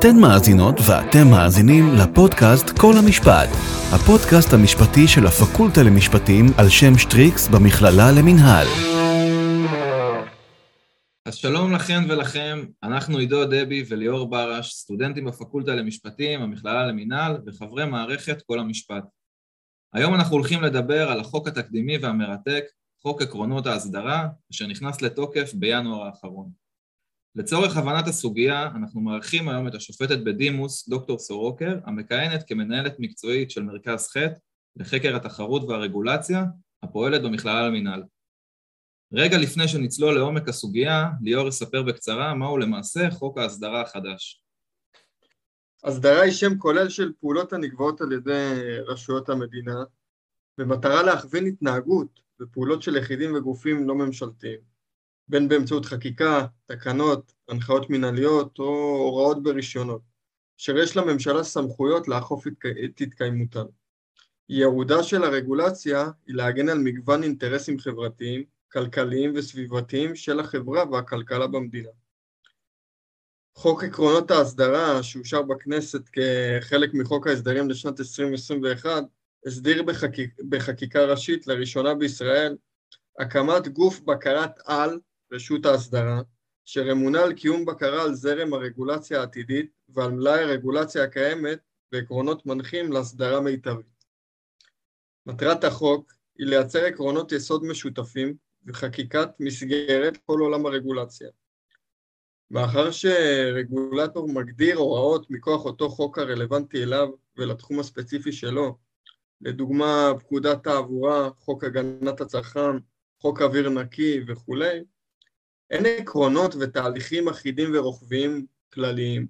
אתן מאזינות ואתם מאזינים לפודקאסט כל המשפט, הפודקאסט המשפטי של הפקולטה למשפטים על שם שטריקס במכללה למינהל. אז שלום לכן ולכם, אנחנו עידו דבי וליאור ברש, סטודנטים בפקולטה למשפטים, המכללה למינהל וחברי מערכת כל המשפט. היום אנחנו הולכים לדבר על החוק התקדימי והמרתק, חוק עקרונות ההסדרה, אשר נכנס לתוקף בינואר האחרון. לצורך הבנת הסוגיה, אנחנו מארחים היום את השופטת בדימוס, דוקטור סורוקר, המכהנת כמנהלת מקצועית של מרכז ח' לחקר התחרות והרגולציה, הפועלת במכללה למינהל. רגע לפני שנצלול לעומק הסוגיה, ליאור יספר בקצרה מהו למעשה חוק ההסדרה החדש. הסדרה היא שם כולל של פעולות הנגבות על ידי רשויות המדינה, במטרה להכווין התנהגות ופעולות של יחידים וגופים לא ממשלתיים. בין באמצעות חקיקה, תקנות, הנחיות מנהליות או הוראות ברישיונות, אשר יש לממשלה סמכויות לאכוף את התקיימותן. ייעודה של הרגולציה היא להגן על מגוון אינטרסים חברתיים, כלכליים וסביבתיים של החברה והכלכלה במדינה. חוק עקרונות ההסדרה שאושר בכנסת כחלק מחוק ההסדרים לשנת 2021 הסדיר בחקיק, בחקיקה ראשית לראשונה בישראל הקמת גוף בקרת על רשות ההסדרה, אשר אמונה על קיום בקרה על זרם הרגולציה העתידית ועל מלאי הרגולציה הקיימת ועקרונות מנחים להסדרה מיטבית. מטרת החוק היא לייצר עקרונות יסוד משותפים וחקיקת מסגרת כל עולם הרגולציה. מאחר שרגולטור מגדיר הוראות מכוח אותו חוק הרלוונטי אליו ולתחום הספציפי שלו, לדוגמה פקודת תעבורה, חוק הגנת הצרכן, חוק אוויר נקי וכולי, אין עקרונות ותהליכים אחידים ורוחביים כלליים.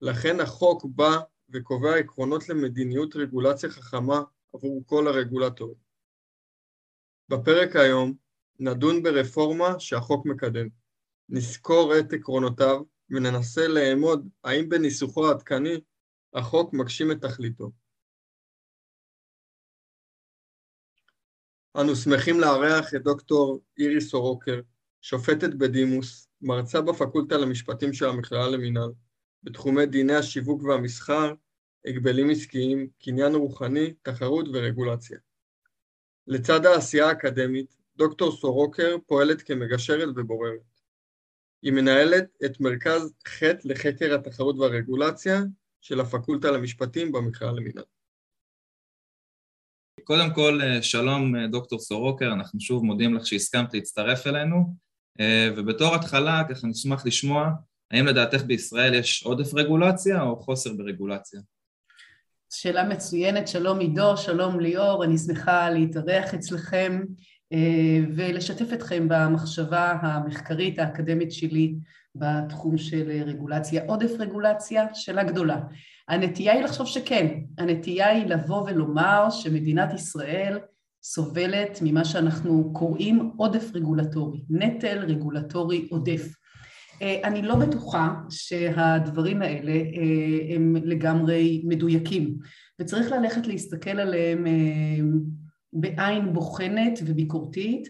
לכן החוק בא וקובע עקרונות למדיניות רגולציה חכמה עבור כל הרגולטורים. בפרק היום נדון ברפורמה שהחוק מקדם. נסקור את עקרונותיו וננסה לאמוד האם בניסוחו העדכני החוק מגשים את תכליתו. אנו שמחים לארח את דוקטור איריס אורוקר, שופטת בדימוס, מרצה בפקולטה למשפטים של המכללה למינהל, בתחומי דיני השיווק והמסחר, הגבלים עסקיים, קניין רוחני, תחרות ורגולציה. לצד העשייה האקדמית, דוקטור סורוקר פועלת כמגשרת ובוררת. היא מנהלת את מרכז ח' לחקר התחרות והרגולציה של הפקולטה למשפטים במכללה למינהל. קודם כל, שלום דוקטור סורוקר, אנחנו שוב מודים לך שהסכמת להצטרף אלינו. אה, ובתור התחלה, ככה נשמח לשמוע, האם לדעתך בישראל יש עודף רגולציה או חוסר ברגולציה? שאלה מצוינת, שלום עידו, שלום ליאור, אני שמחה להתארח אצלכם אה, ולשתף אתכם במחשבה המחקרית האקדמית שלי בתחום של רגולציה. עודף רגולציה, שאלה גדולה. הנטייה היא לחשוב שכן, הנטייה היא לבוא ולומר שמדינת ישראל סובלת ממה שאנחנו קוראים עודף רגולטורי, נטל רגולטורי עודף. אה, אני לא בטוחה שהדברים האלה אה, הם לגמרי מדויקים, וצריך ללכת להסתכל עליהם אה, בעין בוחנת וביקורתית,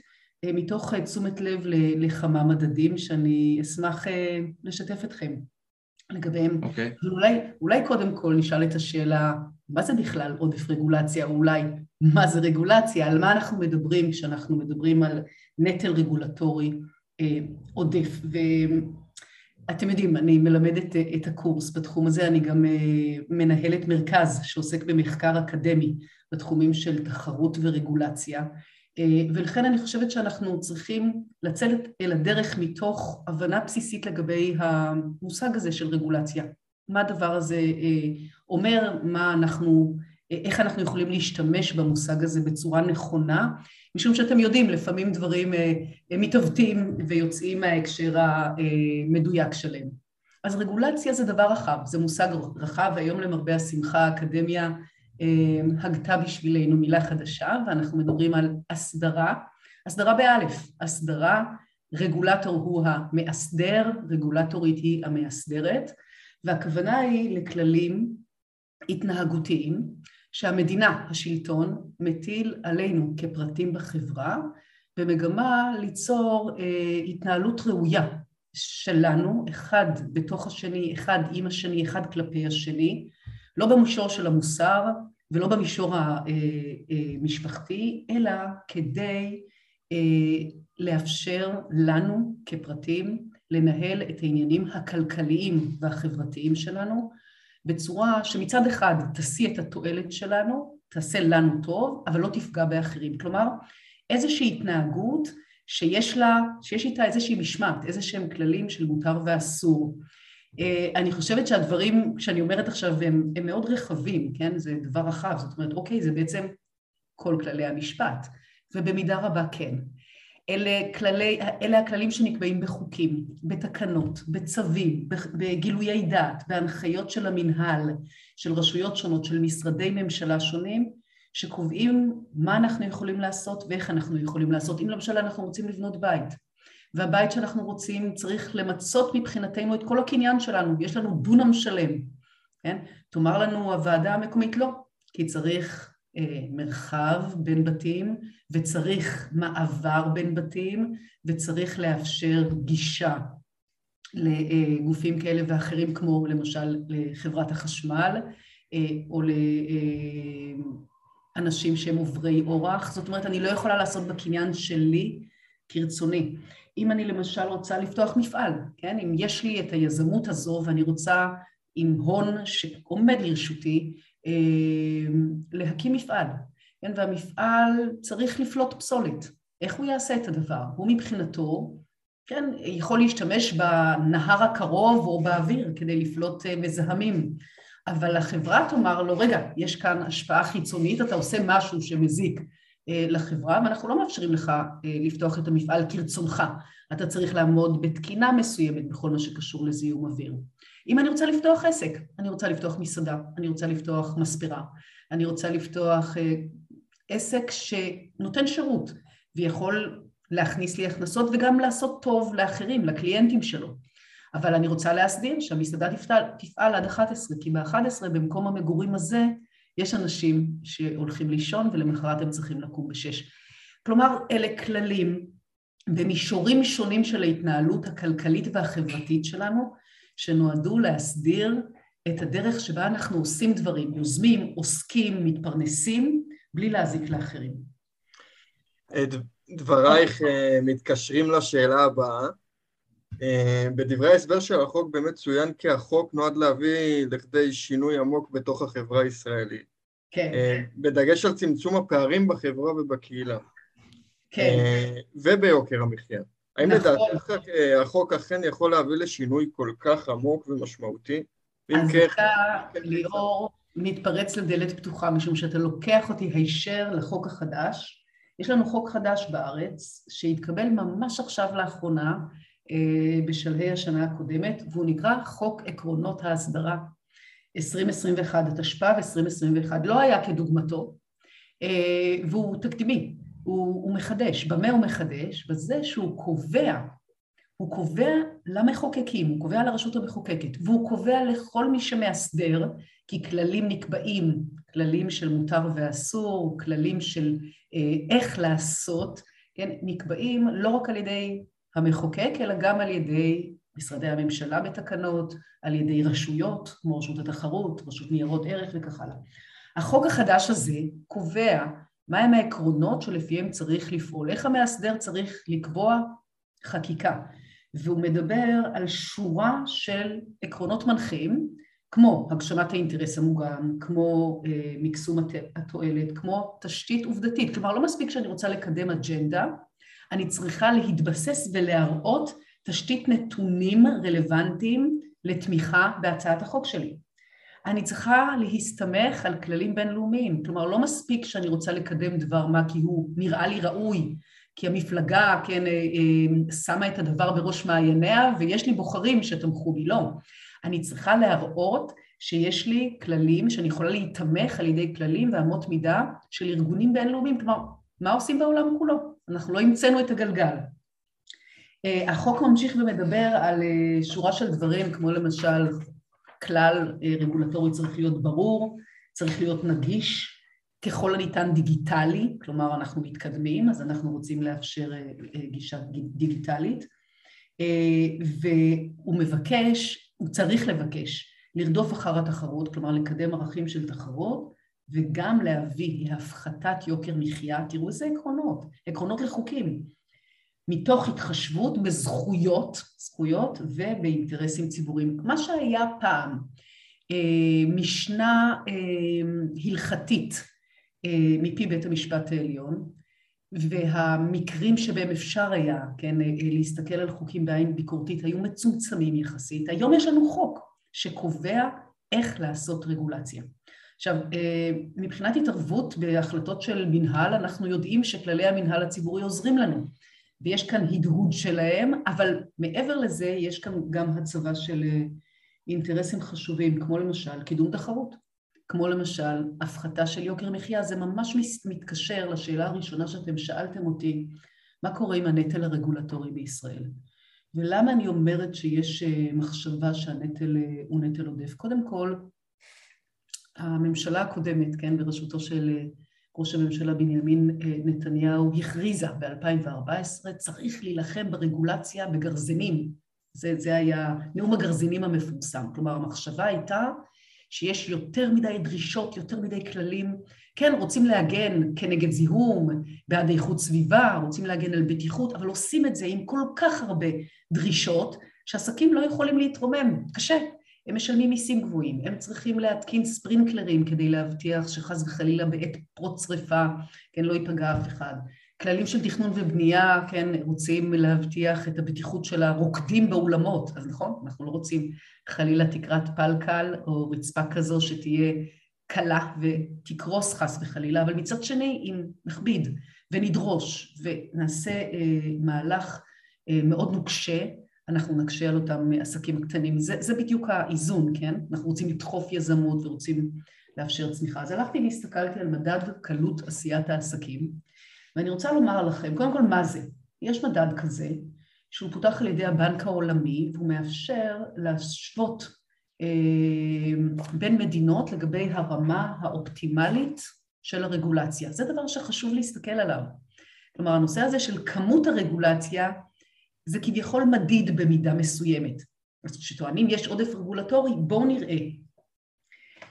מתוך תשומת לב לכמה מדדים שאני אשמח לשתף אתכם לגביהם. אוקיי. Okay. ואולי אולי קודם כל נשאל את השאלה, מה זה בכלל עודף רגולציה, או אולי מה זה רגולציה, על מה אנחנו מדברים כשאנחנו מדברים על נטל רגולטורי אה, עודף. ואתם יודעים, אני מלמדת אה, את הקורס בתחום הזה, אני גם אה, מנהלת מרכז שעוסק במחקר אקדמי בתחומים של תחרות ורגולציה, ולכן אני חושבת שאנחנו צריכים לצאת אל הדרך מתוך הבנה בסיסית לגבי המושג הזה של רגולציה. מה הדבר הזה אה, אומר, מה אנחנו, איך אנחנו יכולים להשתמש במושג הזה בצורה נכונה, משום שאתם יודעים, לפעמים דברים אה, מתעוותים ויוצאים מההקשר המדויק שלהם. אז רגולציה זה דבר רחב, זה מושג רחב, היום למרבה השמחה האקדמיה אה, הגתה בשבילנו מילה חדשה, ואנחנו מדברים על הסדרה, הסדרה באלף, הסדרה, רגולטור הוא המאסדר, רגולטורית היא המאסדרת, והכוונה היא לכללים התנהגותיים שהמדינה, השלטון, מטיל עלינו כפרטים בחברה, במגמה ליצור אה, התנהלות ראויה שלנו, אחד בתוך השני, אחד עם השני, אחד כלפי השני, לא במישור של המוסר ולא במישור המשפחתי, אלא כדי לאפשר לנו כפרטים לנהל את העניינים הכלכליים והחברתיים שלנו בצורה שמצד אחד תשיא את התועלת שלנו, תעשה לנו טוב, אבל לא תפגע באחרים. כלומר, איזושהי התנהגות שיש לה, שיש איתה איזושהי משמעת, איזה שהם כללים של מותר ואסור. אה, אני חושבת שהדברים שאני אומרת עכשיו הם, הם מאוד רחבים, כן? זה דבר רחב, זאת אומרת, אוקיי, זה בעצם כל כללי המשפט, ובמידה רבה כן. אלה, כללי, אלה הכללים שנקבעים בחוקים, בתקנות, בצווים, בגילויי דעת, בהנחיות של המינהל, של רשויות שונות, של משרדי ממשלה שונים, שקובעים מה אנחנו יכולים לעשות ואיך אנחנו יכולים לעשות. אם למשל אנחנו רוצים לבנות בית, והבית שאנחנו רוצים צריך למצות מבחינתנו את כל הקניין שלנו, יש לנו דונם שלם, כן? תאמר לנו הוועדה המקומית לא, כי צריך אה, מרחב בין בתים וצריך מעבר בין בתים וצריך לאפשר גישה לגופים כאלה ואחרים כמו למשל לחברת החשמל אה, או לאנשים שהם עוברי אורח, זאת אומרת אני לא יכולה לעשות בקניין שלי כרצוני. אם אני למשל רוצה לפתוח מפעל, כן? אם יש לי את היזמות הזו ואני רוצה עם הון שעומד לרשותי אה, להקים מפעל, כן? והמפעל צריך לפלוט פסולת. איך הוא יעשה את הדבר? הוא מבחינתו, כן, יכול להשתמש בנהר הקרוב או באוויר כדי לפלוט אה, מזהמים, אבל החברה תאמר לו, רגע, יש כאן השפעה חיצונית, אתה עושה משהו שמזיק לחברה, ואנחנו לא מאפשרים לך לפתוח את המפעל כרצונך. אתה צריך לעמוד בתקינה מסוימת בכל מה שקשור לזיהום אוויר. אם אני רוצה לפתוח עסק, אני רוצה לפתוח מסעדה, אני רוצה לפתוח מספרה, אני רוצה לפתוח אה, עסק שנותן שירות ויכול להכניס לי הכנסות וגם לעשות טוב לאחרים, לקליינטים שלו. אבל אני רוצה להסדיר שהמסעדה תפעל, תפעל עד 11, כי ב-11 במקום המגורים הזה יש אנשים שהולכים לישון ולמחרת הם צריכים לקום ב-6. כלומר, אלה כללים במישורים שונים של ההתנהלות הכלכלית והחברתית שלנו, שנועדו להסדיר את הדרך שבה אנחנו עושים דברים, יוזמים, עוסקים, מתפרנסים, בלי להזיק לאחרים. דברייך אה, מתקשרים לשאלה הבאה. אה, בדברי ההסבר של החוק באמת צוין כי החוק נועד להביא לכדי שינוי עמוק בתוך החברה הישראלית. כן. אה, בדגש על צמצום הפערים בחברה ובקהילה. כן. וביוקר המחיה. האם נכון. לדעתך אה, החוק אכן יכול להביא לשינוי כל כך עמוק ומשמעותי? אז כך, אתה, כן ליאור, מתפרץ לדלת פתוחה, משום שאתה לוקח אותי הישר לחוק החדש. יש לנו חוק חדש בארץ, שהתקבל ממש עכשיו לאחרונה, אה, בשלהי השנה הקודמת, והוא נקרא חוק עקרונות ההסדרה 2021, התשפ"ב 2021. לא היה כדוגמתו, אה, והוא תקדימי. הוא, הוא מחדש. במה הוא מחדש? בזה שהוא קובע, הוא קובע למחוקקים, הוא קובע לרשות המחוקקת, והוא קובע לכל מי שמאסדר, כי כללים נקבעים, כללים של מותר ואסור, כללים של אה, איך לעשות, כן, נקבעים לא רק על ידי המחוקק, אלא גם על ידי משרדי הממשלה בתקנות, על ידי רשויות כמו רשות התחרות, רשות ניירות ערך וכך הלאה. החוק החדש הזה קובע מהם העקרונות שלפיהם צריך לפעול, איך המאסדר צריך לקבוע חקיקה. והוא מדבר על שורה של עקרונות מנחים, כמו הגשמת האינטרס המוגן, כמו אה, מקסום התועלת, כמו תשתית עובדתית. כלומר, לא מספיק שאני רוצה לקדם אג'נדה, אני צריכה להתבסס ולהראות תשתית נתונים רלוונטיים לתמיכה בהצעת החוק שלי. אני צריכה להסתמך על כללים בינלאומיים. כלומר, לא מספיק שאני רוצה לקדם דבר מה כי הוא נראה לי ראוי, כי המפלגה, כן, אה, אה, שמה את הדבר בראש מעייניה, ויש לי בוחרים שתמכו בי. לא. אני צריכה להראות שיש לי כללים, שאני יכולה להיתמך על ידי כללים ואמות מידה של ארגונים בינלאומיים. כלומר, מה עושים בעולם כולו? אנחנו לא המצאנו את הגלגל. אה, החוק ממשיך ומדבר על שורה של דברים, כמו למשל כלל אה, רגולטורי צריך להיות ברור, צריך להיות נגיש, ככל הניתן דיגיטלי, כלומר אנחנו מתקדמים, אז אנחנו רוצים לאפשר אה, אה, גישה דיגיטלית. והוא מבקש, הוא צריך לבקש לרדוף אחר התחרות, כלומר לקדם ערכים של תחרות, וגם להביא להפחתת יוקר מחיה, תראו איזה עקרונות, עקרונות לחוקים, מתוך התחשבות בזכויות, זכויות ובאינטרסים ציבוריים. מה שהיה פעם אה, משנה אה, הלכתית אה, מפי בית המשפט העליון, והמקרים שבהם אפשר היה, כן, להסתכל על חוקים בעין ביקורתית היו מצומצמים יחסית. היום יש לנו חוק שקובע איך לעשות רגולציה. עכשיו, מבחינת התערבות בהחלטות של מנהל, אנחנו יודעים שכללי המנהל הציבורי עוזרים לנו. ויש כאן הדהוד שלהם, אבל מעבר לזה יש כאן גם הצבה של אה, אינטרסים חשובים, כמו למשל קידום תחרות, כמו למשל הפחתה של יוקר מחיה, זה ממש מתקשר לשאלה הראשונה שאתם שאלתם אותי, מה קורה עם הנטל הרגולטורי בישראל? ולמה אני אומרת שיש אה, מחשבה שהנטל אה, הוא נטל עודף? קודם כל, הממשלה הקודמת, כן, בראשותו של ראש הממשלה בנימין אה, נתניהו הכריזה ב-2014, צריך להילחם ברגולציה בגרזינים. זה, זה היה נאום הגרזינים המפורסם. כלומר, המחשבה הייתה שיש יותר מדי דרישות, יותר מדי כללים. כן, רוצים להגן כנגד זיהום, בעד איכות סביבה, רוצים להגן על בטיחות, אבל עושים את זה עם כל כך הרבה דרישות, שעסקים לא יכולים להתרומם. קשה. הם משלמים מיסים גבוהים, הם צריכים להתקין ספרינקלרים כדי להבטיח שחס וחלילה בעת פרוץ שרפה, כן, לא ייפגע אף אחד. כללים של תכנון ובנייה, כן, רוצים להבטיח את הבטיחות של הרוקדים באולמות, אז נכון, אנחנו לא רוצים חלילה תקרת פלקל או רצפה כזו שתהיה קלה ותקרוס חס וחלילה, אבל מצד שני, אם נכביד ונדרוש ונעשה אה, מהלך אה, מאוד נוקשה, אנחנו נקשה על אותם עסקים קטנים. זה, זה בדיוק האיזון, כן? אנחנו רוצים לדחוף יזמות ורוצים לאפשר צמיחה. אז הלכתי והסתכלתי על מדד קלות עשיית העסקים, ואני רוצה לומר לכם, קודם כל מה זה? יש מדד כזה, שהוא פותח על ידי הבנק העולמי, והוא מאפשר להשוות אה, בין מדינות לגבי הרמה האופטימלית של הרגולציה. זה דבר שחשוב להסתכל עליו. כלומר, הנושא הזה של כמות הרגולציה זה כביכול מדיד במידה מסוימת. אז כשטוענים יש עודף רגולטורי, בואו נראה.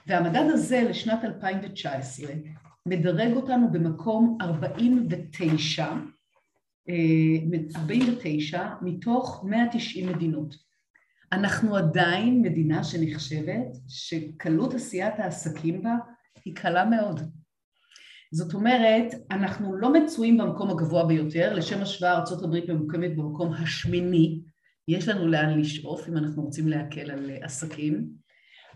והמדד הזה לשנת 2019 מדרג אותנו במקום 49, 49 אה, מתוך 190 מדינות. אנחנו עדיין מדינה שנחשבת שקלות עשיית העסקים בה היא קלה מאוד. זאת אומרת, אנחנו לא מצויים במקום הגבוה ביותר, לשם השוואה ארה"ב ממוקמת במקום השמיני, יש לנו לאן לשאוף אם אנחנו רוצים להקל על עסקים,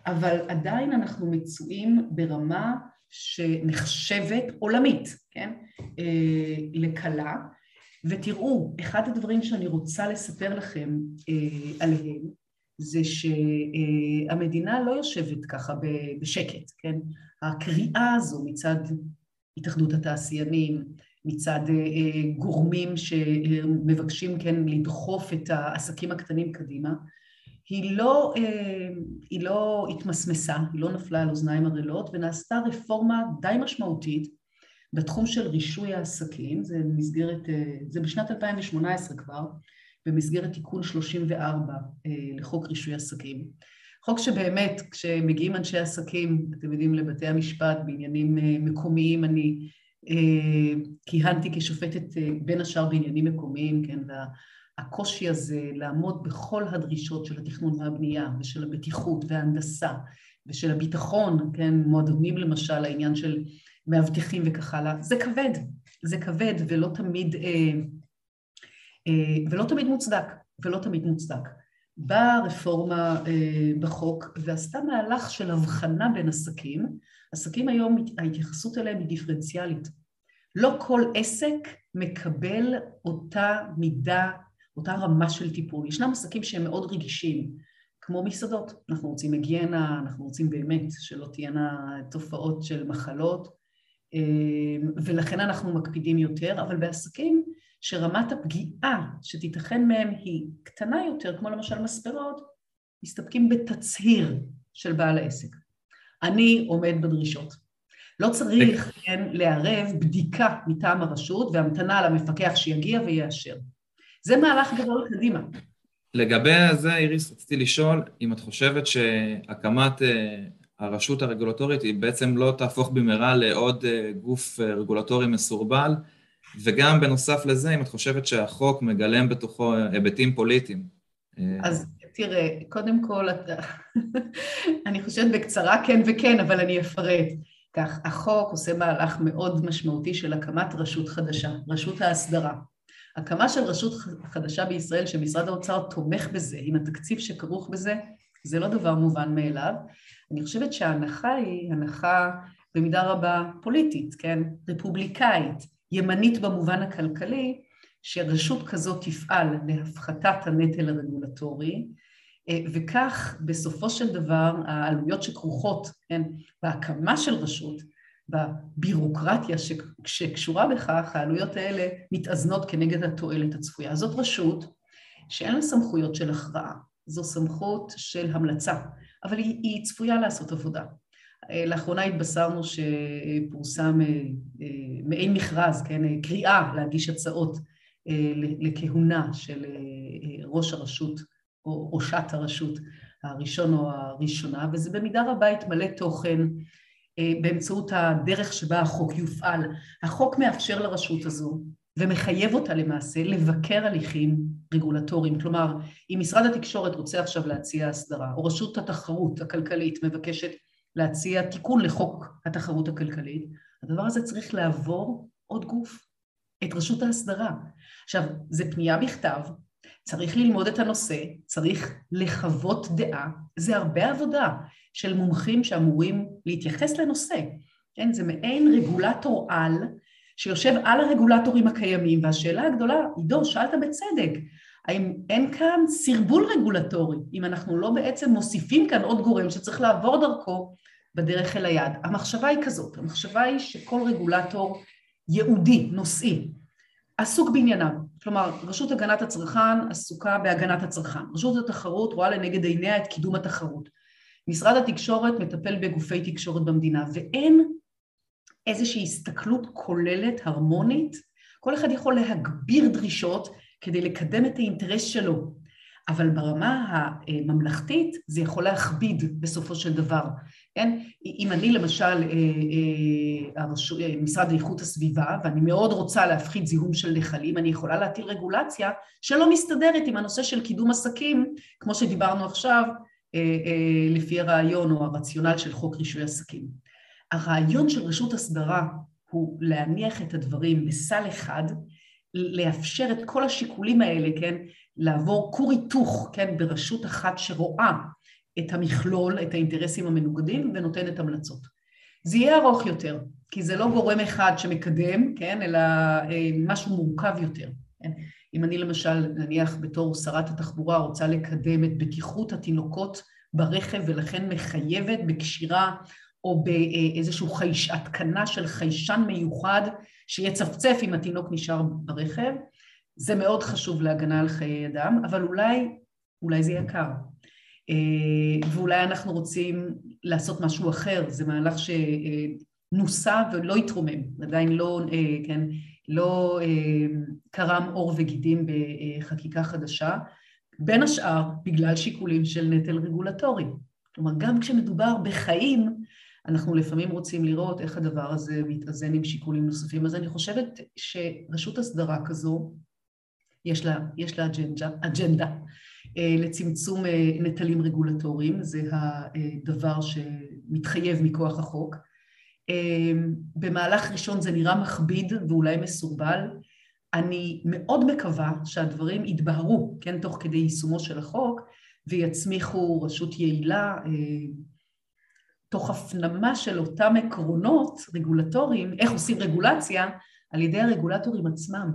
אבל עדיין אנחנו מצויים ברמה שנחשבת עולמית, כן, אה, לקלה, ותראו, אחד הדברים שאני רוצה לספר לכם אה, עליהם זה שהמדינה לא יושבת ככה בשקט, כן? הקריאה הזו מצד התאחדות התעשיינים, מצד אה, אה, גורמים שמבקשים כן לדחוף את העסקים הקטנים קדימה, היא לא, אה, היא לא התמסמסה, היא לא נפלה על אוזניים ערלות ונעשתה רפורמה די משמעותית בתחום של רישוי העסקים, זה במסגרת, זה בשנת 2018 כבר, במסגרת תיקון 34 לחוק רישוי עסקים. חוק שבאמת, כשמגיעים אנשי עסקים, אתם יודעים, לבתי המשפט בעניינים אה, מקומיים, אני אה, כיהנתי כשופטת אה, בין השאר בעניינים מקומיים, כן, והקושי הזה לעמוד בכל הדרישות של התכנון והבנייה ושל הבטיחות וההנדסה ושל הביטחון, כן, מועדונים למשל, העניין של מאבטחים וכך הלאה, זה כבד, זה כבד ולא תמיד, ולא תמיד מוצדק, ולא תמיד מוצדק. באה רפורמה אה, בחוק ועשתה מהלך של הבחנה בין עסקים. עסקים היום, ההתייחסות אליהם היא דיפרנציאלית. לא כל עסק מקבל אותה מידה, אותה רמה של טיפול. ישנם עסקים שהם מאוד רגישים, כמו מסעדות. אנחנו רוצים היגיינה, אנחנו רוצים באמת שלא תהיינה תופעות של מחלות, אה, ולכן אנחנו מקפידים יותר, אבל בעסקים שרמת הפגיעה שתיתכן מהם היא קטנה יותר, כמו למשל מספרות, מסתפקים בתצהיר של בעל העסק. אני עומד בדרישות. לא צריך כן לערב בדיקה מטעם הרשות והמתנה למפקח שיגיע ויאשר. זה מהלך גדול קדימה. לגבי זה, איריס, רציתי לשאול אם את חושבת שהקמת אה, הרשות הרגולטורית היא בעצם לא תהפוך במהרה לעוד אה, גוף אה, רגולטורי מסורבל, וגם בנוסף לזה, אם את חושבת שהחוק מגלם בתוכו היבטים פוליטיים. אז תראה, קודם כל, אני חושבת בקצרה כן וכן, אבל אני אפרט. כך, החוק עושה מהלך מאוד משמעותי של הקמת רשות חדשה, רשות ההסדרה. הקמה של רשות חדשה בישראל, שמשרד האוצר תומך בזה, עם התקציב שכרוך בזה, זה לא דבר מובן מאליו. אני חושבת שההנחה היא הנחה במידה רבה פוליטית, כן? רפובליקאית, ימנית במובן הכלכלי, שרשות כזאת תפעל להפחתת הנטל הרגולטורי, אה, וכך בסופו של דבר העלויות שכרוכות, כן, בהקמה של רשות, בבירוקרטיה שקשורה בכך, העלויות האלה מתאזנות כנגד התועלת הצפויה. זאת רשות שאין לה סמכויות של הכרעה, זו סמכות של המלצה, אבל היא, היא צפויה לעשות עבודה. אה, לאחרונה התבשרנו שפורסם אה, אה, מעין מכרז, כן, קריאה להגיש הצעות לכהונה של ראש הרשות או ראשת הרשות הראשון או הראשונה, וזה במידה רבה התמלא תוכן באמצעות הדרך שבה החוק יופעל. החוק מאפשר לרשות הזו ומחייב אותה למעשה לבקר הליכים רגולטוריים. כלומר, אם משרד התקשורת רוצה עכשיו להציע הסדרה, או רשות התחרות הכלכלית מבקשת להציע תיקון לחוק התחרות הכלכלית, הדבר הזה צריך לעבור עוד גוף, את רשות ההסדרה. עכשיו, זה פנייה בכתב, צריך ללמוד את הנושא, צריך לחוות דעה, זה הרבה עבודה של מומחים שאמורים להתייחס לנושא. כן, זה מעין רגולטור על שיושב על הרגולטורים הקיימים, והשאלה הגדולה, עידו, שאלת בצדק, האם אין כאן סרבול רגולטורי, אם אנחנו לא בעצם מוסיפים כאן עוד גורם שצריך לעבור דרכו בדרך אל היעד. המחשבה היא כזאת, המחשבה היא שכל רגולטור ייעודי, נושאי, עסוק בענייניו. כלומר, רשות הגנת הצרכן עסוקה בהגנת הצרכן, רשות התחרות רואה לנגד עיניה את קידום התחרות. משרד התקשורת מטפל בגופי תקשורת במדינה, ואין איזושהי הסתכלות כוללת, הרמונית, כל אחד יכול להגביר דרישות כדי לקדם את האינטרס שלו, אבל ברמה הממלכתית זה יכול להכביד בסופו של דבר, כן? אם אני למשל אה, אה, אה, משרד לאיכות הסביבה ואני מאוד רוצה להפחית זיהום של נחלים, אני יכולה להטיל רגולציה שלא מסתדרת עם הנושא של קידום עסקים, כמו שדיברנו עכשיו, לפי הרעיון או הרציונל של חוק רישוי עסקים. הרעיון של רשות הסדרה הוא להניח את הדברים בסל אחד, לאפשר את כל השיקולים האלה, כן, לעבור כור היתוך, כן, ברשות אחת שרואה את המכלול, את האינטרסים המנוגדים ונותנת המלצות. זה יהיה ארוך יותר, כי זה לא גורם אחד שמקדם, כן, אלא אה, משהו מורכב יותר. כן? אם אני למשל, נניח בתור שרת התחבורה רוצה לקדם את בטיחות התינוקות ברכב ולכן מחייבת בקשירה או באיזשהו חייש, התקנה של חיישן מיוחד שיצפצף אם התינוק נשאר ברכב. זה מאוד חשוב להגנה על חיי אדם, אבל אולי, אולי זה יקר. אה, ואולי אנחנו רוצים לעשות משהו אחר, זה מהלך שנוסה ולא התרומם, עדיין לא, אה, כן, לא אה, קרם עור וגידים בחקיקה חדשה, בין השאר בגלל שיקולים של נטל רגולטורי. כלומר, גם כשמדובר בחיים, אנחנו לפעמים רוצים לראות איך הדבר הזה מתאזן עם שיקולים נוספים. אז אני חושבת שרשות הסדרה כזו, יש לה, יש לה אג'נדה, אג'נדה אה, לצמצום אה, נטלים רגולטוריים, זה הדבר שמתחייב מכוח החוק. אה, במהלך ראשון זה נראה מכביד ואולי מסורבל. אני מאוד מקווה שהדברים יתבהרו, כן, תוך כדי יישומו של החוק, ויצמיחו רשות יעילה, תוך הפנמה של אותם עקרונות רגולטוריים, איך עושים רגולציה, על ידי הרגולטורים עצמם.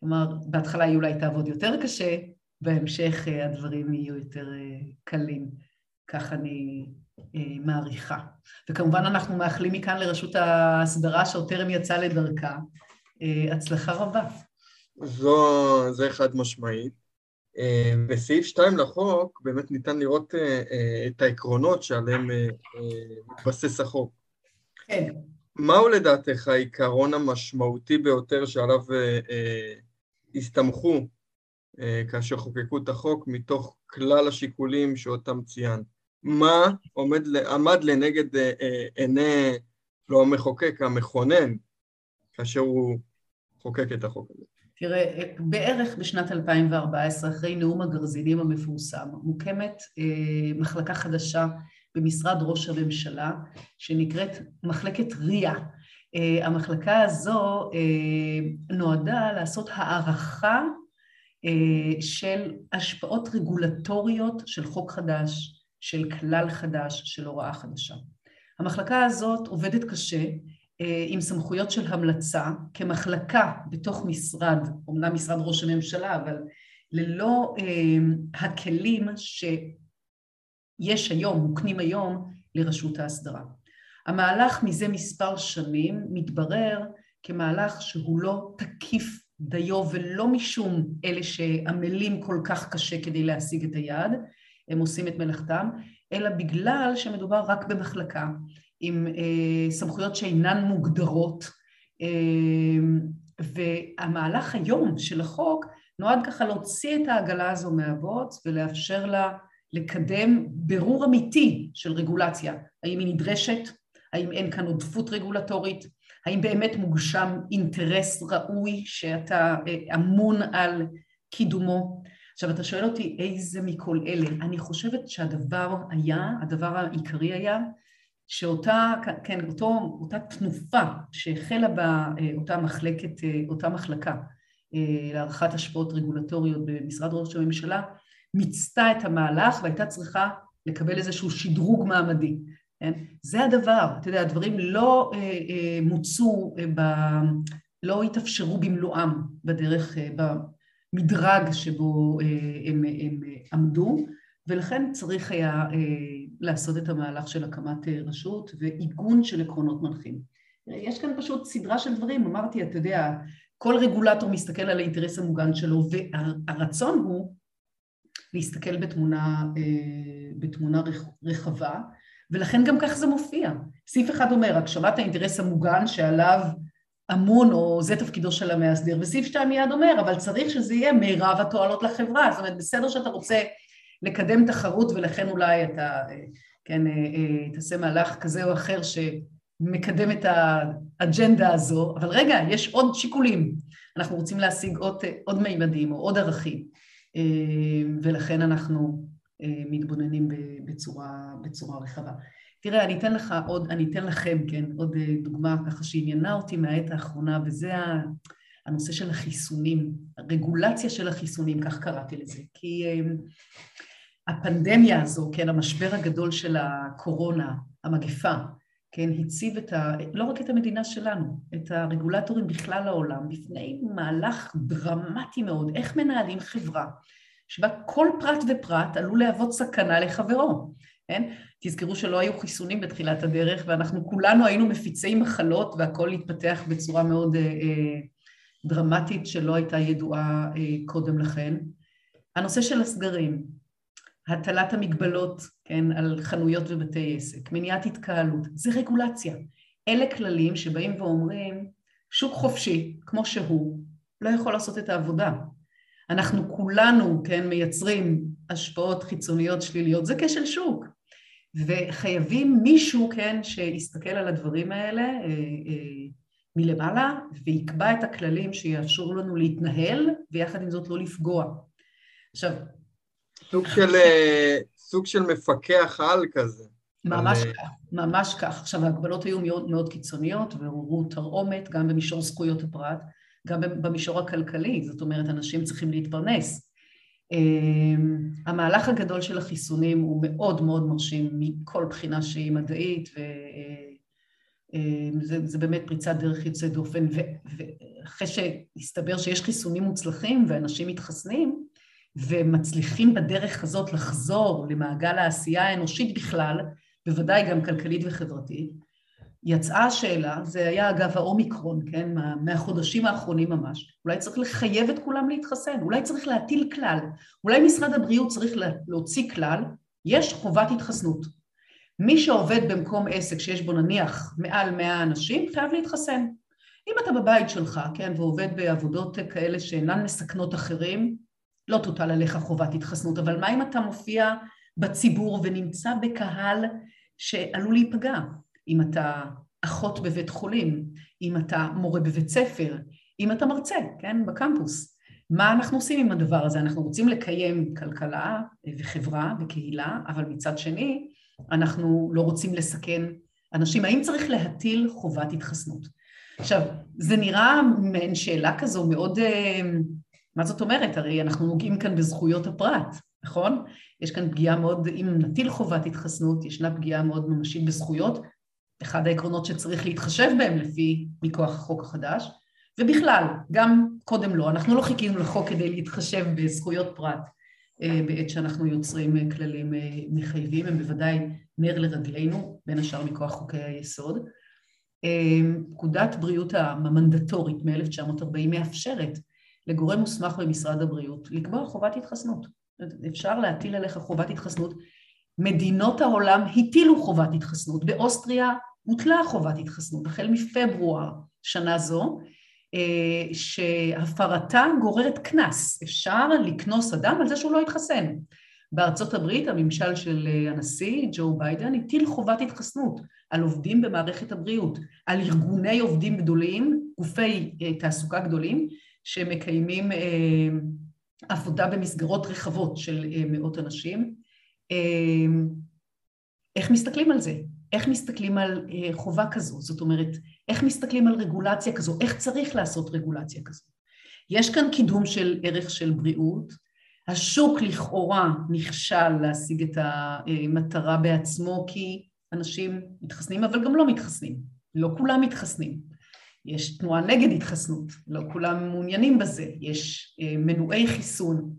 כלומר, בהתחלה היא אולי תעבוד יותר קשה, בהמשך אה, הדברים יהיו יותר אה, קלים. כך אני אה, מעריכה. וכמובן אנחנו מאחלים מכאן לרשות ההסדרה שעוד טרם יצאה לדרכה. הצלחה רבה. זו, זה חד משמעית. בסעיף 2 לחוק באמת ניתן לראות את העקרונות שעליהם מתבסס החוק. כן. מהו לדעתך העיקרון המשמעותי ביותר שעליו הסתמכו אה, כאשר חוקקו את החוק מתוך כלל השיקולים שאותם ציינת. מה עומד, עמד לנגד אה, אה, עיני, לא המחוקק, המכונן, כאשר הוא חוקק את החוק הזה? תראה, בערך בשנת 2014, אחרי נאום הגרזינים המפורסם, מוקמת אה, מחלקה חדשה במשרד ראש הממשלה, שנקראת מחלקת RIA. אה, המחלקה הזו אה, נועדה לעשות הערכה אה, של השפעות רגולטוריות של חוק חדש, של כלל חדש, של הוראה חדשה. המחלקה הזאת עובדת קשה, עם סמכויות של המלצה, כמחלקה בתוך משרד, אומנם משרד ראש הממשלה, אבל ללא אה, הכלים שיש היום, מוקנים היום, לרשות ההסדרה. המהלך מזה מספר שנים מתברר כמהלך שהוא לא תקיף דיו ולא משום אלה שעמלים כל כך קשה כדי להשיג את היעד, הם עושים את מלאכתם, אלא בגלל שמדובר רק במחלקה עם אה, סמכויות שאינן מוגדרות, אה, והמהלך היום של החוק נועד ככה להוציא את העגלה הזו מהבוץ ולאפשר לה לקדם ברור אמיתי של רגולציה, האם היא נדרשת, האם אין כאן עודפות רגולטורית, האם באמת מוגשם אינטרס ראוי שאתה אה, אמון על קידומו. עכשיו אתה שואל אותי איזה מכל אלה, אני חושבת שהדבר היה, הדבר העיקרי היה שאותה, כן, אותו, אותה תנופה שהחלה באותה מחלקת, אותה מחלקה אה, להערכת השפעות רגולטוריות במשרד ראש הממשלה, מיצתה את המהלך והייתה צריכה לקבל איזשהו שדרוג מעמדי. כן? זה הדבר, אתה יודע, הדברים לא אה, אה, מוצו, אה, ב, לא התאפשרו במלואם בדרך, אה, במדרג שבו אה, הם, הם אה, עמדו, ולכן צריך היה אה, לעשות את המהלך של הקמת אה, רשות ועיגון של עקרונות מנחים. יש כאן פשוט סדרה של דברים, אמרתי, אתה יודע, כל רגולטור מסתכל על האינטרס המוגן שלו, והרצון הוא להסתכל בתמונה, אה, בתמונה רחבה, ולכן גם כך זה מופיע. סעיף אחד אומר, הגשמת האינטרס המוגן שעליו אמון, או זה תפקידו של המאסדר, וסעיף שתיים מיד אומר, אבל צריך שזה יהיה מירב התועלות לחברה, זאת אומרת, בסדר שאתה רוצה לקדם תחרות ולכן אולי אתה, כן, אה, אה, תעשה מהלך כזה או אחר שמקדם את האג'נדה הזו, אבל רגע, יש עוד שיקולים, אנחנו רוצים להשיג עוד, עוד מימדים או עוד ערכים, אה, ולכן אנחנו מתבוננים בצורה, בצורה רחבה. תראה, אני אתן לך עוד, אני אתן לכם, כן, עוד דוגמה ככה שעניינה אותי מהעת האחרונה, וזה הנושא של החיסונים, הרגולציה של החיסונים, כך קראתי לזה, כי הפנדמיה הזו, כן, המשבר הגדול של הקורונה, המגפה, כן, הציב את ה... לא רק את המדינה שלנו, את הרגולטורים בכלל העולם, בפני מהלך דרמטי מאוד, איך מנהלים חברה שבה כל פרט ופרט עלול להוות סכנה לחברו, כן? תזכרו שלא היו חיסונים בתחילת הדרך, ואנחנו כולנו היינו מפיצי מחלות והכל התפתח בצורה מאוד אה, אה, דרמטית שלא הייתה ידועה אה, קודם לכן. הנושא של הסגרים, הטלת המגבלות, כן, על חנויות ובתי עסק, מניעת התקהלות, זה רגולציה. אלה כללים שבאים ואומרים, שוק חופשי, כמו שהוא, לא יכול לעשות את העבודה. אנחנו כולנו, כן, מייצרים השפעות חיצוניות שליליות, זה כשל שוק. וחייבים מישהו, כן, שיסתכל על הדברים האלה אה, אה, מלמעלה ויקבע את הכללים שיאפשרו לנו להתנהל, ויחד עם זאת לא לפגוע. עכשיו, סוג של, אה, סוג של מפקח על כזה. ממש על... כך, ממש כך. עכשיו, ההגבלות היו מאוד מאוד קיצוניות ועוררו תרעומת גם במישור זכויות הפרט, גם במישור הכלכלי, זאת אומרת, אנשים צריכים להתפרנס. אמ, המהלך הגדול של החיסונים הוא מאוד מאוד מרשים מכל בחינה שהיא מדעית, וזה אה, באמת פריצת דרך יוצאת דופן, ואחרי שהסתבר שיש חיסונים מוצלחים ואנשים מתחסנים, ומצליחים בדרך הזאת לחזור למעגל העשייה האנושית בכלל, בוודאי גם כלכלית וחברתית, יצאה השאלה, זה היה אגב האומיקרון, כן, מהחודשים האחרונים ממש, אולי צריך לחייב את כולם להתחסן, אולי צריך להטיל כלל, אולי משרד הבריאות צריך להוציא כלל, יש חובת התחסנות. מי שעובד במקום עסק שיש בו נניח מעל 100 אנשים, חייב להתחסן. אם אתה בבית שלך, כן, ועובד בעבודות כאלה שאינן מסכנות אחרים, לא תוטל עליך חובת התחסנות, אבל מה אם אתה מופיע בציבור ונמצא בקהל שעלול להיפגע? אם אתה אחות בבית חולים, אם אתה מורה בבית ספר, אם אתה מרצה, כן, בקמפוס. מה אנחנו עושים עם הדבר הזה? אנחנו רוצים לקיים כלכלה וחברה וקהילה, אבל מצד שני, אנחנו לא רוצים לסכן אנשים. האם צריך להטיל חובת התחסנות? עכשיו, זה נראה מעין שאלה כזו מאוד... אה, מה זאת אומרת? הרי אנחנו נוגעים כאן בזכויות הפרט, נכון? יש כאן פגיעה מאוד, אם נטיל חובת התחסנות, ישנה פגיעה מאוד ממשית בזכויות, אחד העקרונות שצריך להתחשב בהם לפי מכוח החוק החדש, ובכלל, גם קודם לא, אנחנו לא חיכינו לחוק כדי להתחשב בזכויות פרט אה, בעת שאנחנו יוצרים אה, כללים מחייבים, הם בוודאי נר לרגלינו, בין השאר מכוח חוקי היסוד. פקודת בריאות המנדטורית מ-1940 מאפשרת לגורם מוסמך במשרד הבריאות לקבוע חובת התחסנות. אפשר להטיל עליך חובת התחסנות. מדינות העולם הטילו חובת התחסנות. באוסטריה הוטלה חובת התחסנות החל מפברואר שנה זו, אה, שהפרתה גוררת קנס. אפשר לקנוס אדם על זה שהוא לא התחסן. בארצות הברית הממשל של אה, הנשיא ג'ו ביידן הטיל חובת התחסנות על עובדים במערכת הבריאות, על ארגוני עובדים גדולים, גופי אה, תעסוקה גדולים, שמקיימים אה, עבודה במסגרות רחבות של מאות אנשים. איך מסתכלים על זה? איך מסתכלים על חובה כזו? זאת אומרת, איך מסתכלים על רגולציה כזו? איך צריך לעשות רגולציה כזו? יש כאן קידום של ערך של בריאות, השוק לכאורה נכשל להשיג את המטרה בעצמו כי אנשים מתחסנים אבל גם לא מתחסנים, לא כולם מתחסנים. יש תנועה נגד התחסנות, לא כולם מעוניינים בזה, יש אה, מנועי חיסון,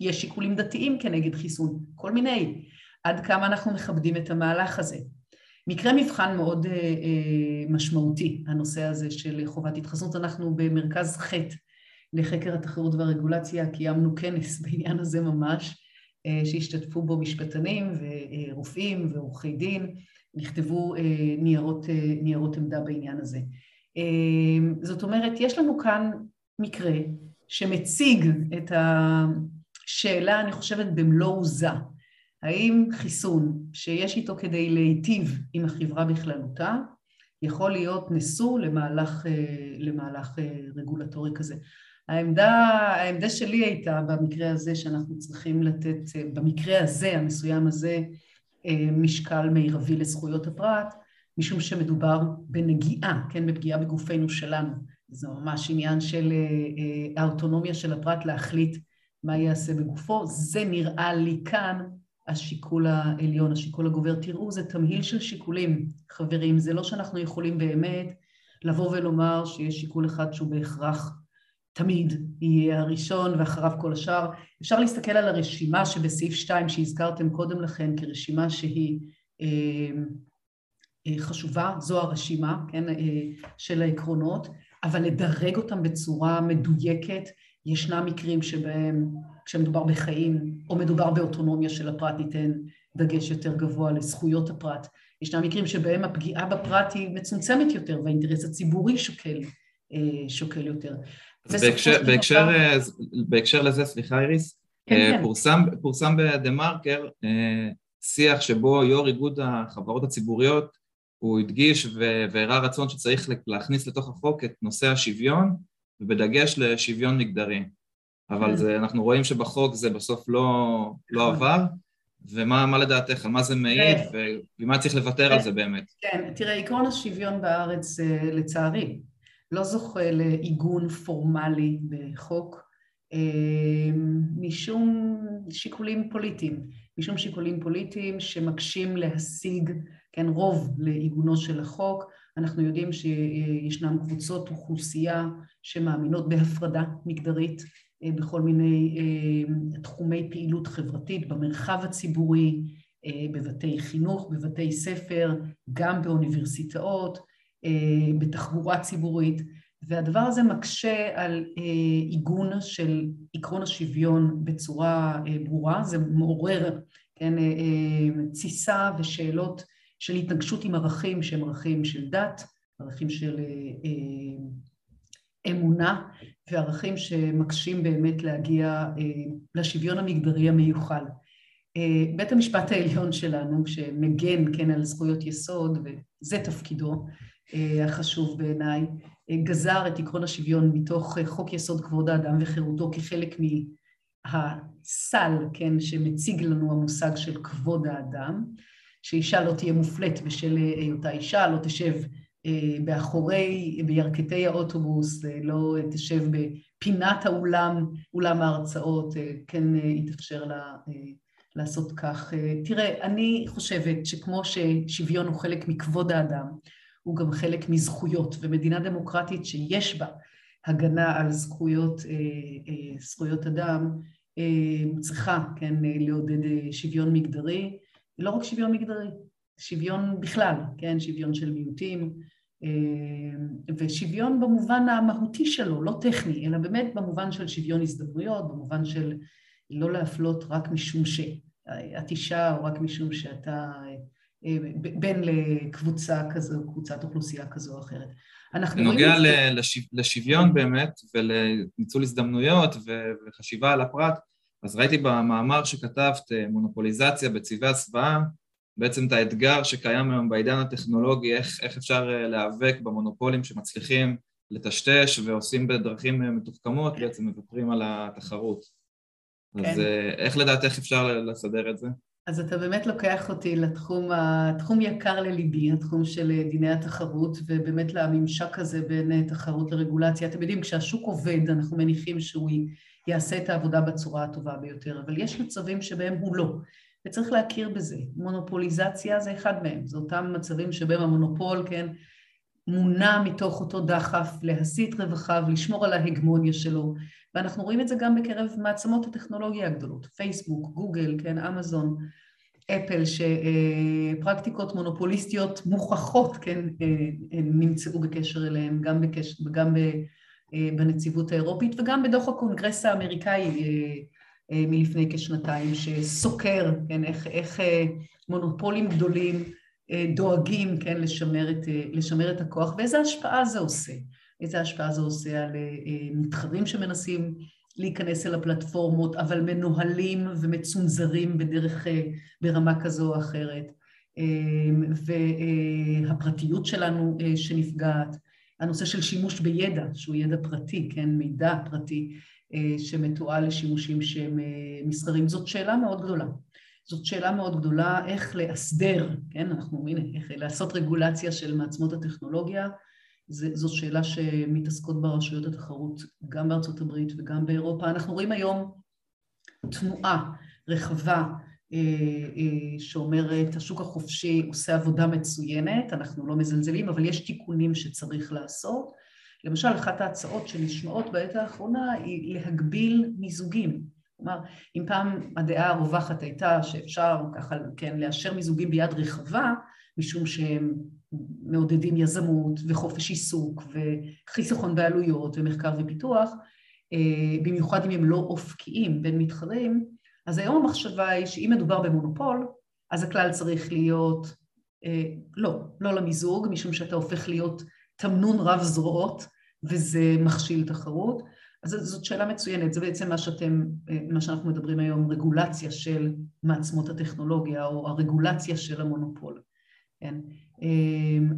יש שיקולים דתיים כנגד חיסון, כל מיני. עד כמה אנחנו מכבדים את המהלך הזה. מקרה מבחן מאוד אה, אה, משמעותי, הנושא הזה של חובת התחסנות, אנחנו במרכז חטא לחקר התחרות והרגולציה, קיימנו כנס בעניין הזה ממש, שהשתתפו בו משפטנים ורופאים ועורכי דין, נכתבו ניירות, ניירות עמדה בעניין הזה. זאת אומרת, יש לנו כאן מקרה שמציג את השאלה, אני חושבת, במלוא עוזה. האם חיסון שיש איתו כדי להיטיב עם החברה בכללותה, יכול להיות נשוא למהלך, למהלך רגולטורי כזה. העמדה, העמדה שלי הייתה במקרה הזה שאנחנו צריכים לתת, במקרה הזה, המסוים הזה, אה, משקל מרבי לזכויות הפרט, משום שמדובר בנגיעה, כן, בפגיעה בגופנו שלנו. זה ממש עניין של אה, אה, האוטונומיה של הפרט להחליט מה יעשה בגופו. זה נראה לי כאן השיקול העליון, השיקול הגובר. תראו, זה תמהיל של שיקולים, חברים. זה לא שאנחנו יכולים באמת לבוא ולומר שיש שיקול אחד שהוא בהכרח תמיד יהיה הראשון ואחריו כל השאר. אפשר להסתכל על הרשימה שבסעיף 2 שהזכרתם קודם לכן כרשימה שהיא אה, חשובה, זו הרשימה, כן, אה, של העקרונות, אבל לדרג אותם בצורה מדויקת, ישנם מקרים שבהם כשמדובר בחיים או מדובר באוטונומיה של הפרט ניתן דגש יותר גבוה לזכויות הפרט. ישנם מקרים שבהם הפגיעה בפרט היא מצומצמת יותר והאינטרס הציבורי שוקל, שוקל יותר. בהקשר, בהקשר, בהקשר לזה, סליחה איריס, כן, אה, כן. פורסם, פורסם בדה מרקר אה, שיח שבו יו"ר איגוד החברות הציבוריות הוא הדגיש והראה רצון שצריך להכניס לתוך החוק את נושא השוויון ובדגש לשוויון מגדרי. אבל כן. זה, אנחנו רואים שבחוק זה בסוף לא, לא נכון. עבר, ומה לדעתך, על מה זה מעיד, ומה צריך לוותר על זה באמת? כן, תראה, עקרון השוויון בארץ, אה, לצערי, לא זוכה לעיגון פורמלי בחוק, אה, משום שיקולים פוליטיים, משום שיקולים פוליטיים שמקשים להשיג, כן, רוב לעיגונו של החוק. אנחנו יודעים שישנן קבוצות אוכלוסייה שמאמינות בהפרדה מגדרית אה, בכל מיני אה, תחומי פעילות חברתית, במרחב הציבורי, בבתי חינוך, בבתי ספר, גם באוניברסיטאות, אה, בתחבורה ציבורית, והדבר הזה מקשה על אה, עיגון של עקרון השוויון בצורה אה, ברורה, זה מעורר כן, תסיסה ושאלות של התנגשות עם ערכים שהם ערכים של דת, ערכים של אמונה וערכים שמקשים באמת להגיע לשוויון המגדרי המיוחל. בית המשפט העליון שלנו, שמגן, כן, על זכויות יסוד, וזה תפקידו החשוב בעיניי, גזר את עקרון השוויון מתוך חוק יסוד כבוד האדם וחירותו כחלק מהסל, כן, שמציג לנו המושג של כבוד האדם, שאישה לא תהיה מופלית בשל היותה אישה, לא תשב באחורי, בירכתי האוטובוס, לא תשב בפינת האולם, אולם ההרצאות, כן יתאפשר לה לעשות כך. תראה, אני חושבת שכמו ששוויון הוא חלק מכבוד האדם, הוא גם חלק מזכויות, ומדינה דמוקרטית שיש בה הגנה על זכויות, זכויות אדם, צריכה, כן, לעודד שוויון מגדרי, לא רק שוויון מגדרי, שוויון בכלל, כן, שוויון של מיעוטים, ושוויון במובן המהותי שלו, לא טכני, אלא באמת במובן של שוויון הזדמנויות, במובן של לא להפלות רק משום שאת אישה או רק משום שאתה בן לקבוצה כזו, קבוצת אוכלוסייה כזו או אחרת. בנוגע לשוויון באמת ולניצול הזדמנויות וחשיבה על הפרט, אז ראיתי במאמר שכתבת, מונופוליזציה בצבעי הסוואה, בעצם את האתגר שקיים היום בעידן הטכנולוגי, איך, איך אפשר להיאבק במונופולים שמצליחים לטשטש ועושים בדרכים מתוחכמות, בעצם מוותרים על התחרות. כן. אז איך לדעתך אפשר לסדר את זה? אז אתה באמת לוקח אותי לתחום, התחום יקר לליבי, התחום של דיני התחרות, ובאמת לממשק הזה בין תחרות לרגולציה. אתם יודעים, כשהשוק עובד, אנחנו מניחים שהוא יעשה את העבודה בצורה הטובה ביותר, אבל יש מצבים שבהם הוא לא, וצריך להכיר בזה. מונופוליזציה זה אחד מהם, זה אותם מצבים שבהם המונופול, כן, מונע מתוך אותו דחף להסיט רווחיו, לשמור על ההגמוניה שלו, ואנחנו רואים את זה גם בקרב מעצמות הטכנולוגיה הגדולות, פייסבוק, גוגל, כן, אמזון, אפל, שפרקטיקות מונופוליסטיות מוכחות, כן, נמצאו בקשר אליהם, גם, בקשר, גם בנציבות האירופית וגם בדוח הקונגרס האמריקאי מלפני כשנתיים, שסוקר, כן, איך, איך מונופולים גדולים דואגים, כן, לשמר את, לשמר את הכוח, ואיזה השפעה זה עושה. איזה השפעה זה עושה על מתחרים שמנסים להיכנס אל הפלטפורמות, אבל מנוהלים ומצונזרים בדרך, ברמה כזו או אחרת. והפרטיות שלנו שנפגעת, הנושא של שימוש בידע, שהוא ידע פרטי, כן, מידע פרטי, שמתועל לשימושים שהם מסחרים, זאת שאלה מאוד גדולה. זאת שאלה מאוד גדולה, איך לאסדר, כן, אנחנו, הנה, איך לעשות רגולציה של מעצמות הטכנולוגיה, זאת שאלה שמתעסקות בה רשויות התחרות גם בארצות הברית וגם באירופה. אנחנו רואים היום תנועה רחבה שאומרת השוק החופשי עושה עבודה מצוינת, אנחנו לא מזלזלים, אבל יש תיקונים שצריך לעשות. למשל, אחת ההצעות שנשמעות בעת האחרונה היא להגביל מיזוגים. כלומר, אם פעם הדעה הרווחת הייתה שאפשר ככה, כן, לאשר מיזוגים ביד רחבה, משום שהם מעודדים יזמות וחופש עיסוק וחיסכון בעלויות ומחקר ופיתוח, במיוחד אם הם לא אופקיים בין מתחרים, אז היום המחשבה היא שאם מדובר במונופול, אז הכלל צריך להיות לא, לא למיזוג, משום שאתה הופך להיות תמנון רב זרועות וזה מכשיל תחרות. אז זאת שאלה מצוינת, זה בעצם מה שאתם, מה שאנחנו מדברים היום, רגולציה של מעצמות הטכנולוגיה או הרגולציה של המונופול. כן?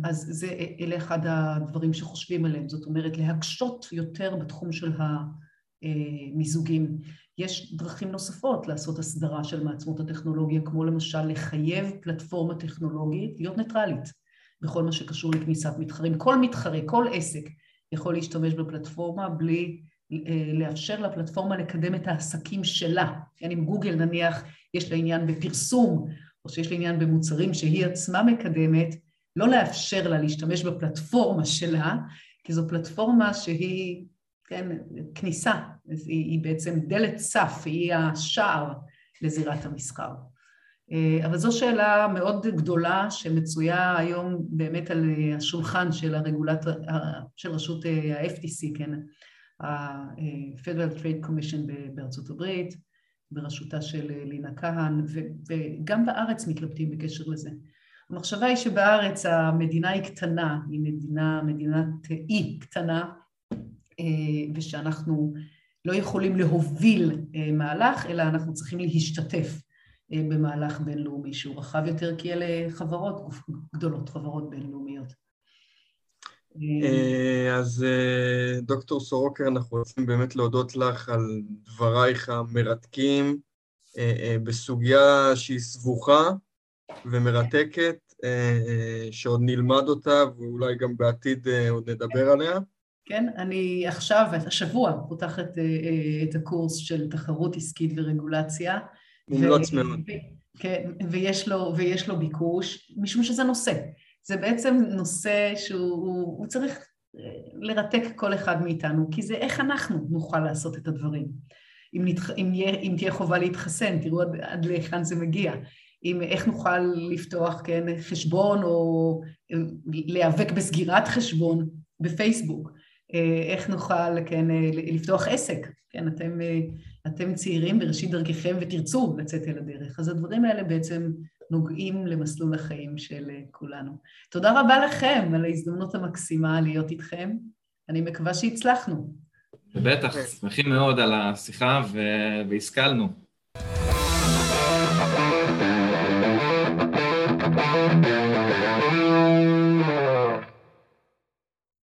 אז זה, אלה אחד הדברים שחושבים עליהם, זאת אומרת להקשות יותר בתחום של המיזוגים. יש דרכים נוספות לעשות הסדרה של מעצמות הטכנולוגיה, כמו למשל לחייב פלטפורמה טכנולוגית להיות ניטרלית בכל מה שקשור לכניסת מתחרים. כל מתחרה, כל עסק יכול להשתמש בפלטפורמה בלי לאפשר לפלטפורמה לקדם את העסקים שלה. כן, אם גוגל נניח יש לה עניין בפרסום, או שיש לה עניין במוצרים שהיא עצמה מקדמת, לא לאפשר לה להשתמש בפלטפורמה שלה, כי זו פלטפורמה שהיא, כן, כניסה, היא, היא בעצם דלת סף, היא השער לזירת המסחר. אבל זו שאלה מאוד גדולה שמצויה היום באמת על השולחן של הרגולטור, של רשות ה-FTC, כן, ה-Federal Trade Commission בארצות הברית, בראשותה של לינה כהן, וגם בארץ מתלבטים בקשר לזה. המחשבה היא שבארץ המדינה היא קטנה, היא מדינה, מדינת אי קטנה, ושאנחנו לא יכולים להוביל מהלך, אלא אנחנו צריכים להשתתף במהלך בינלאומי שהוא רחב יותר, כי אלה חברות גדולות, חברות בינלאומיות. אז דוקטור סורוקר, אנחנו רוצים באמת להודות לך על דברייך המרתקים בסוגיה שהיא סבוכה ומרתקת, שעוד נלמד אותה ואולי גם בעתיד עוד נדבר עליה. כן, אני עכשיו, השבוע, פותחת את הקורס של תחרות עסקית ורגולציה. מומלץ מאוד. כן, ויש לו, ויש לו ביקוש, משום שזה נושא. זה בעצם נושא שהוא צריך לרתק כל אחד מאיתנו, כי זה איך אנחנו נוכל לעשות את הדברים. אם, נתח, אם, יהיה, אם תהיה חובה להתחסן, תראו עד, עד להיכן זה מגיע. אם, איך נוכל לפתוח, כן, חשבון או להיאבק בסגירת חשבון בפייסבוק. איך נוכל, כן, לפתוח עסק. כן, אתם, אתם צעירים בראשית דרככם ותרצו לצאת אל הדרך. אז הדברים האלה בעצם נוגעים למסלול החיים של כולנו. תודה רבה לכם על ההזדמנות המקסימה להיות איתכם. אני מקווה שהצלחנו. בטח, שמחים מאוד על השיחה והשכלנו.